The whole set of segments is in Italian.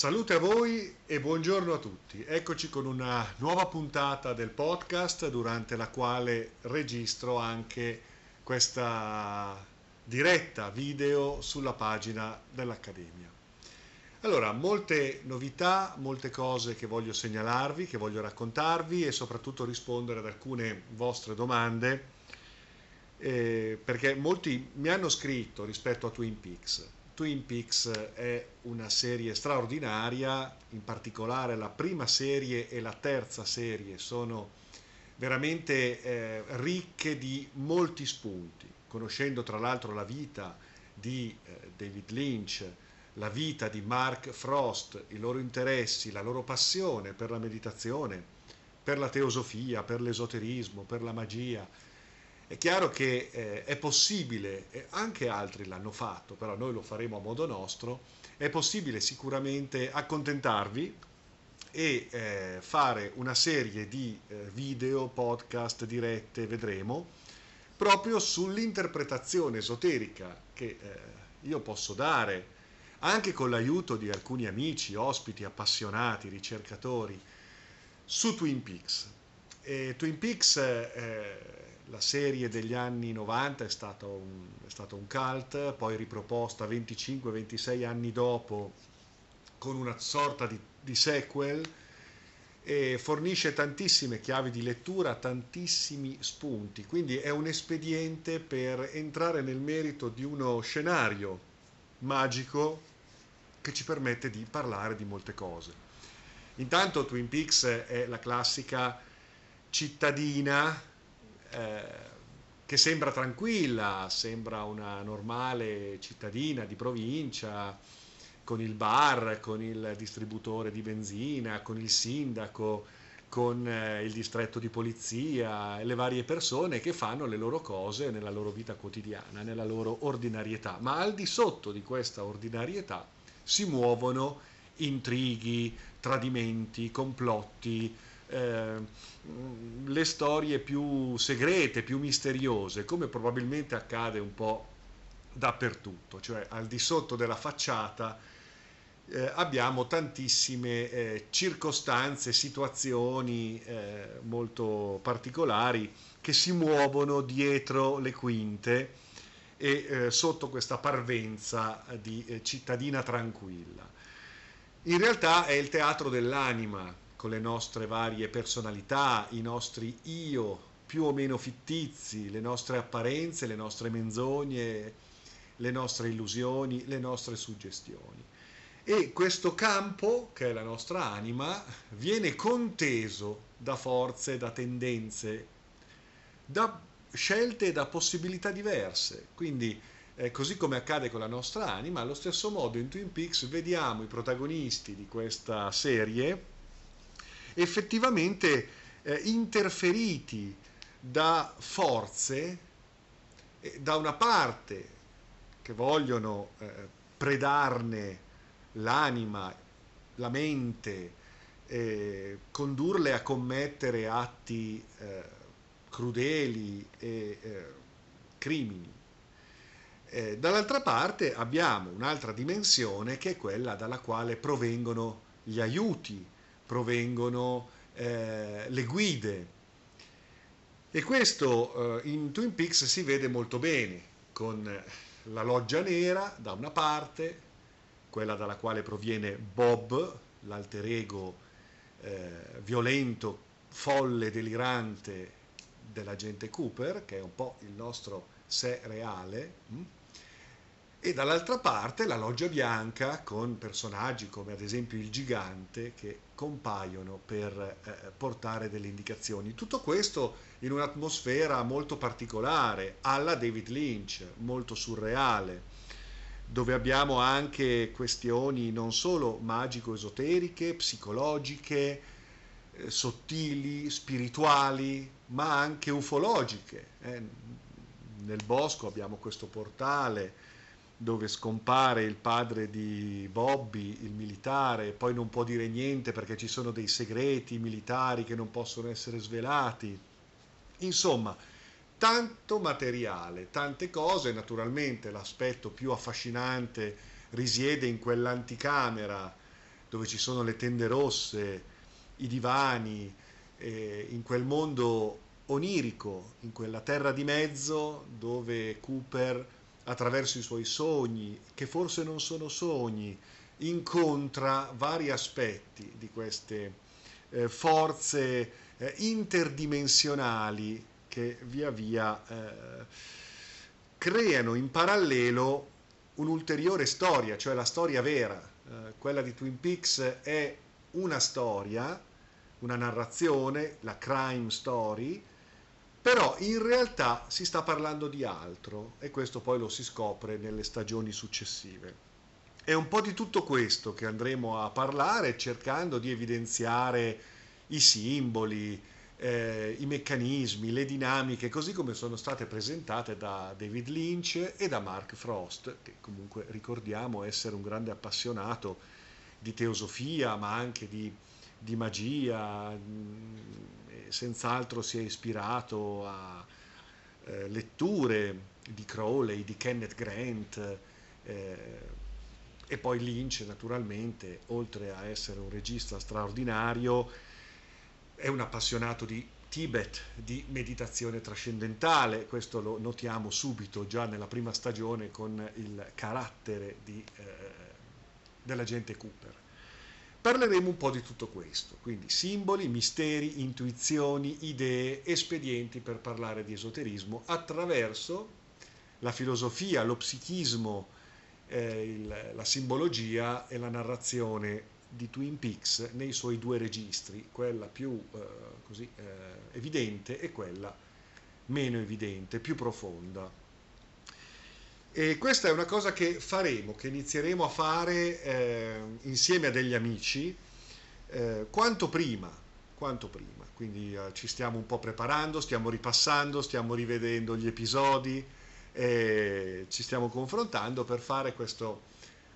Salute a voi e buongiorno a tutti. Eccoci con una nuova puntata del podcast durante la quale registro anche questa diretta video sulla pagina dell'Accademia. Allora, molte novità, molte cose che voglio segnalarvi, che voglio raccontarvi e soprattutto rispondere ad alcune vostre domande, eh, perché molti mi hanno scritto rispetto a Twin Peaks Twin Peaks è una serie straordinaria, in particolare la prima serie e la terza serie sono veramente eh, ricche di molti spunti, conoscendo tra l'altro la vita di eh, David Lynch, la vita di Mark Frost, i loro interessi, la loro passione per la meditazione, per la teosofia, per l'esoterismo, per la magia, è chiaro che eh, è possibile, anche altri l'hanno fatto, però noi lo faremo a modo nostro, è possibile sicuramente accontentarvi e eh, fare una serie di eh, video, podcast, dirette, vedremo, proprio sull'interpretazione esoterica che eh, io posso dare, anche con l'aiuto di alcuni amici, ospiti, appassionati, ricercatori, su Twin Peaks. E Twin Peaks eh, la serie degli anni 90 è stato un, è stato un cult, poi riproposta 25-26 anni dopo con una sorta di, di sequel e fornisce tantissime chiavi di lettura, tantissimi spunti, quindi è un espediente per entrare nel merito di uno scenario magico che ci permette di parlare di molte cose. Intanto Twin Peaks è la classica cittadina eh, che sembra tranquilla, sembra una normale cittadina di provincia, con il bar, con il distributore di benzina, con il sindaco, con eh, il distretto di polizia le varie persone che fanno le loro cose nella loro vita quotidiana, nella loro ordinarietà. Ma al di sotto di questa ordinarietà si muovono intrighi, tradimenti, complotti, le storie più segrete, più misteriose, come probabilmente accade un po' dappertutto, cioè al di sotto della facciata eh, abbiamo tantissime eh, circostanze, situazioni eh, molto particolari che si muovono dietro le quinte e eh, sotto questa parvenza di eh, cittadina tranquilla. In realtà è il teatro dell'anima, con le nostre varie personalità, i nostri io più o meno fittizi, le nostre apparenze, le nostre menzogne, le nostre illusioni, le nostre suggestioni. E questo campo, che è la nostra anima, viene conteso da forze, da tendenze, da scelte e da possibilità diverse. Quindi, eh, così come accade con la nostra anima, allo stesso modo in Twin Peaks vediamo i protagonisti di questa serie effettivamente eh, interferiti da forze eh, da una parte che vogliono eh, predarne l'anima, la mente, condurle a commettere atti eh, crudeli e eh, crimini. Eh, dall'altra parte abbiamo un'altra dimensione che è quella dalla quale provengono gli aiuti provengono eh, le guide. E questo eh, in Twin Peaks si vede molto bene, con la loggia nera da una parte, quella dalla quale proviene Bob, l'alter ego eh, violento, folle, delirante dell'agente Cooper, che è un po' il nostro sé reale. Hm? E dall'altra parte la loggia bianca con personaggi come ad esempio il gigante che compaiono per eh, portare delle indicazioni. Tutto questo in un'atmosfera molto particolare, alla David Lynch, molto surreale, dove abbiamo anche questioni non solo magico-esoteriche, psicologiche, eh, sottili, spirituali, ma anche ufologiche. Eh. Nel bosco abbiamo questo portale dove scompare il padre di Bobby, il militare, poi non può dire niente perché ci sono dei segreti militari che non possono essere svelati. Insomma, tanto materiale, tante cose, naturalmente l'aspetto più affascinante risiede in quell'anticamera dove ci sono le tende rosse, i divani, eh, in quel mondo onirico, in quella terra di mezzo dove Cooper, attraverso i suoi sogni, che forse non sono sogni, incontra vari aspetti di queste eh, forze eh, interdimensionali che via via eh, creano in parallelo un'ulteriore storia, cioè la storia vera. Eh, quella di Twin Peaks è una storia, una narrazione, la crime story, però in realtà si sta parlando di altro e questo poi lo si scopre nelle stagioni successive. È un po' di tutto questo che andremo a parlare cercando di evidenziare i simboli, eh, i meccanismi, le dinamiche, così come sono state presentate da David Lynch e da Mark Frost, che comunque ricordiamo essere un grande appassionato di teosofia, ma anche di, di magia, senz'altro si è ispirato a eh, letture di Crowley, di Kenneth Grant, eh, e poi Lynch naturalmente, oltre a essere un regista straordinario, è un appassionato di Tibet, di meditazione trascendentale, questo lo notiamo subito già nella prima stagione con il carattere di, eh, dell'agente Cooper. Parleremo un po' di tutto questo, quindi simboli, misteri, intuizioni, idee, espedienti per parlare di esoterismo attraverso la filosofia, lo psichismo, eh, il, la simbologia e la narrazione di Twin Peaks nei suoi due registri, quella più eh, così, eh, evidente e quella meno evidente, più profonda. E questa è una cosa che faremo, che inizieremo a fare eh, insieme a degli amici eh, quanto prima, quanto prima. Quindi eh, ci stiamo un po' preparando, stiamo ripassando, stiamo rivedendo gli episodi, ci stiamo confrontando per fare questo,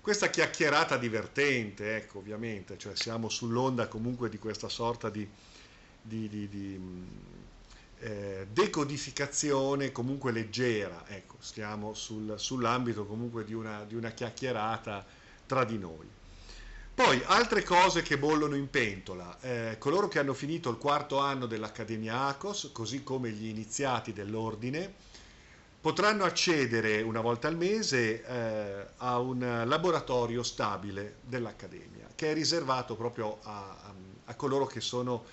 questa chiacchierata divertente, ecco, ovviamente, cioè siamo sull'onda comunque di questa sorta di, di, di, di eh, decodificazione comunque leggera, ecco, stiamo sul, sull'ambito comunque di una, di una chiacchierata tra di noi. Poi altre cose che bollono in pentola, eh, coloro che hanno finito il quarto anno dell'Accademia ACOS, così come gli iniziati dell'ordine, potranno accedere una volta al mese eh, a un laboratorio stabile dell'Accademia, che è riservato proprio a, a, a, coloro che sono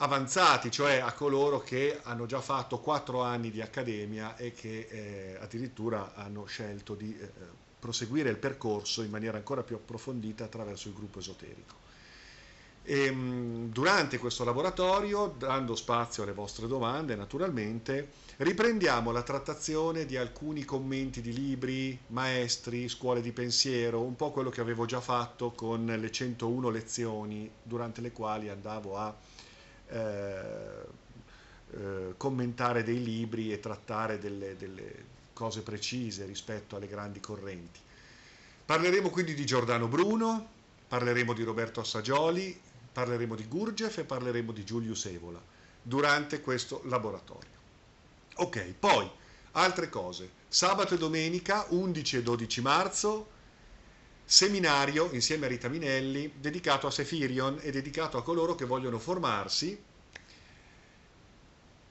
avanzati, cioè a coloro che hanno già fatto quattro anni di Accademia e che eh, addirittura hanno scelto di eh, proseguire il percorso in maniera ancora più approfondita attraverso il gruppo esoterico. E, ehm, durante questo laboratorio, dando spazio alle vostre domande, naturalmente, Riprendiamo la trattazione di alcuni commenti di libri, maestri, scuole di pensiero, un po' quello che avevo già fatto con le 101 lezioni durante le quali andavo a eh, eh, commentare dei libri e trattare delle, delle cose precise rispetto alle grandi correnti. Parleremo quindi di Giordano Bruno, parleremo di Roberto Assagioli, parleremo di Gurgef e parleremo di Giulius Evola durante questo laboratorio. Ok, poi altre cose. Sabato e domenica 11 e 12 marzo seminario insieme a Rita Minelli dedicato a Sefirion e dedicato a coloro che vogliono formarsi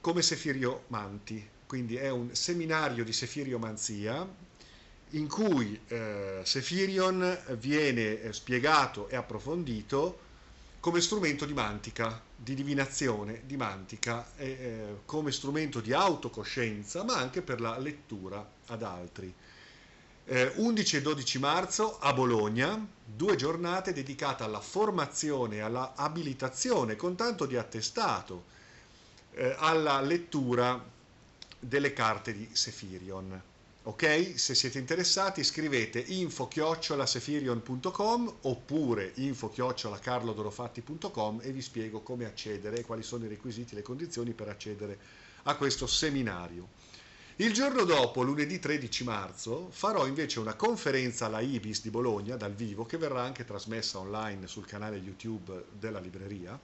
come sefiriomanti. Quindi è un seminario di sefiriomanzia in cui eh, Sefirion viene eh, spiegato e approfondito come strumento di mantica, di divinazione, di mantica, eh, come strumento di autocoscienza, ma anche per la lettura ad altri. Eh, 11 e 12 marzo a Bologna, due giornate dedicate alla formazione e alla abilitazione con tanto di attestato eh, alla lettura delle carte di Sefirion. Ok? Se siete interessati scrivete info-sefirion.com oppure info-carlodorofatti.com e vi spiego come accedere e quali sono i requisiti e le condizioni per accedere a questo seminario. Il giorno dopo, lunedì 13 marzo, farò invece una conferenza alla Ibis di Bologna dal vivo che verrà anche trasmessa online sul canale YouTube della libreria.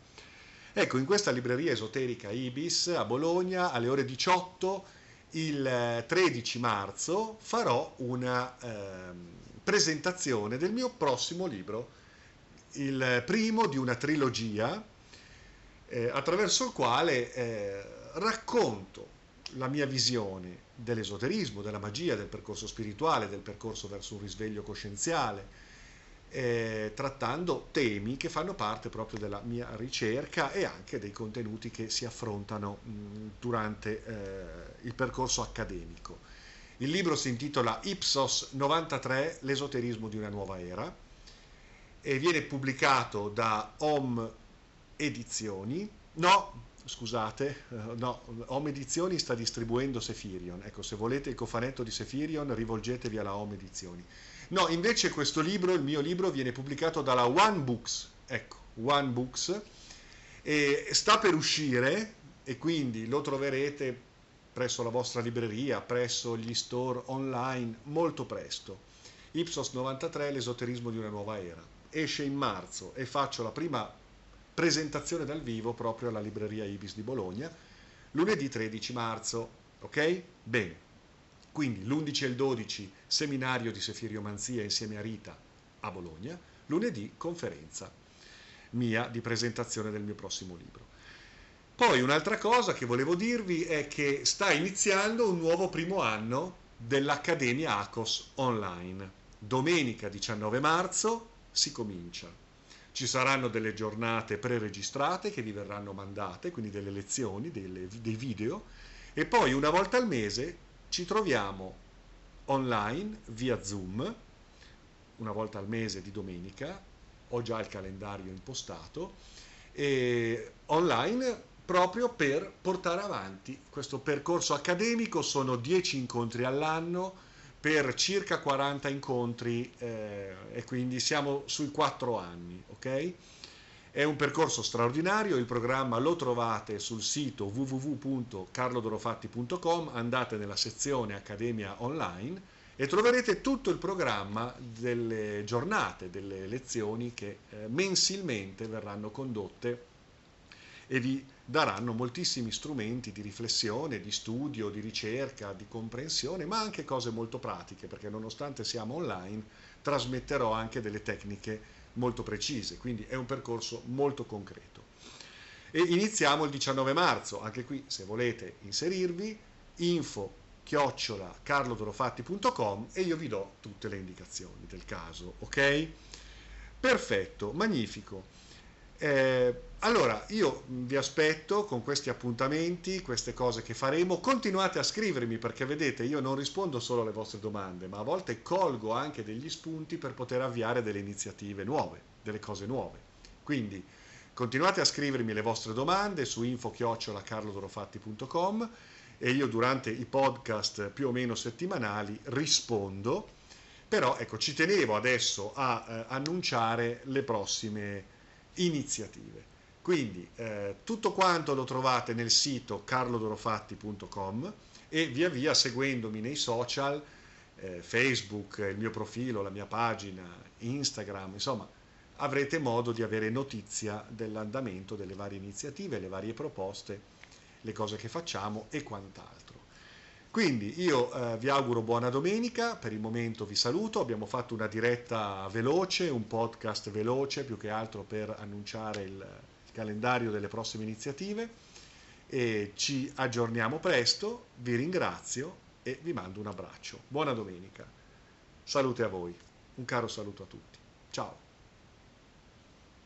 Ecco, in questa libreria esoterica Ibis a Bologna alle ore 18 il 13 marzo farò una eh, presentazione del mio prossimo libro il primo di una trilogia eh, attraverso il quale eh, racconto la mia visione dell'esoterismo, della magia, del percorso spirituale, del percorso verso un risveglio coscienziale, eh, trattando temi che fanno parte proprio della mia ricerca e anche dei contenuti che si affrontano mh, durante eh, il percorso accademico. Il libro si intitola Ipsos 93, l'esoterismo di una nuova era e viene pubblicato da Om Edizioni. No, scusate, eh, no, Home Edizioni sta distribuendo Sefirion. Ecco, se volete il cofanetto di Sefirion, rivolgetevi alla Home Edizioni. No, invece questo libro, il mio libro, viene pubblicato dalla One Books. Ecco, One Books. E sta per uscire e quindi lo troverete presso la vostra libreria, presso gli store online molto presto. Ipsos 93, l'esoterismo di una nuova era. Esce in marzo e faccio la prima presentazione dal vivo proprio alla libreria Ibis di Bologna, lunedì 13 marzo. Ok? Bene. Quindi l'11 e il 12 seminario di sefiriomanzia insieme a Rita a Bologna, lunedì conferenza mia di presentazione del mio prossimo libro. Poi un'altra cosa che volevo dirvi è che sta iniziando un nuovo primo anno dell'Accademia ACOS online. Domenica 19 marzo si comincia. Ci saranno delle giornate preregistrate che vi verranno mandate, quindi delle lezioni, delle, dei video, e poi una volta al mese ci troviamo online via Zoom, una volta al mese di domenica, ho già il calendario impostato, e online proprio per portare avanti questo percorso accademico. Sono 10 incontri all'anno per circa 40 incontri eh, e quindi siamo sui 4 anni, ok? È un percorso straordinario, il programma lo trovate sul sito www.carlodorofatti.com, andate nella sezione Accademia Online e troverete tutto il programma delle giornate, delle lezioni che eh, mensilmente verranno condotte e vi daranno moltissimi strumenti di riflessione, di studio, di ricerca, di comprensione, ma anche cose molto pratiche, perché nonostante siamo online, trasmetterò anche delle tecniche molto precise, quindi è un percorso molto concreto. E iniziamo il 19 marzo, anche qui se volete inserirvi, info chiocciola carlodorofatti.com e io vi do tutte le indicazioni del caso, ok? Perfetto, magnifico. Eh, allora, io vi aspetto con questi appuntamenti, queste cose che faremo. Continuate a scrivermi perché vedete, io non rispondo solo alle vostre domande, ma a volte colgo anche degli spunti per poter avviare delle iniziative nuove, delle cose nuove. Quindi continuate a scrivermi le vostre domande su info-carlodorofatti.com e io durante i podcast più o meno settimanali rispondo. Però ecco, ci tenevo adesso a eh, annunciare le prossime iniziative. Quindi eh, tutto quanto lo trovate nel sito carlodorofatti.com e via via seguendomi nei social, eh, Facebook, il mio profilo, la mia pagina, Instagram, insomma, avrete modo di avere notizia dell'andamento delle varie iniziative, le varie proposte, le cose che facciamo e quant'altro. Quindi io eh, vi auguro buona domenica, per il momento vi saluto, abbiamo fatto una diretta veloce, un podcast veloce più che altro per annunciare il, il calendario delle prossime iniziative e ci aggiorniamo presto, vi ringrazio e vi mando un abbraccio. Buona domenica, salute a voi, un caro saluto a tutti, ciao.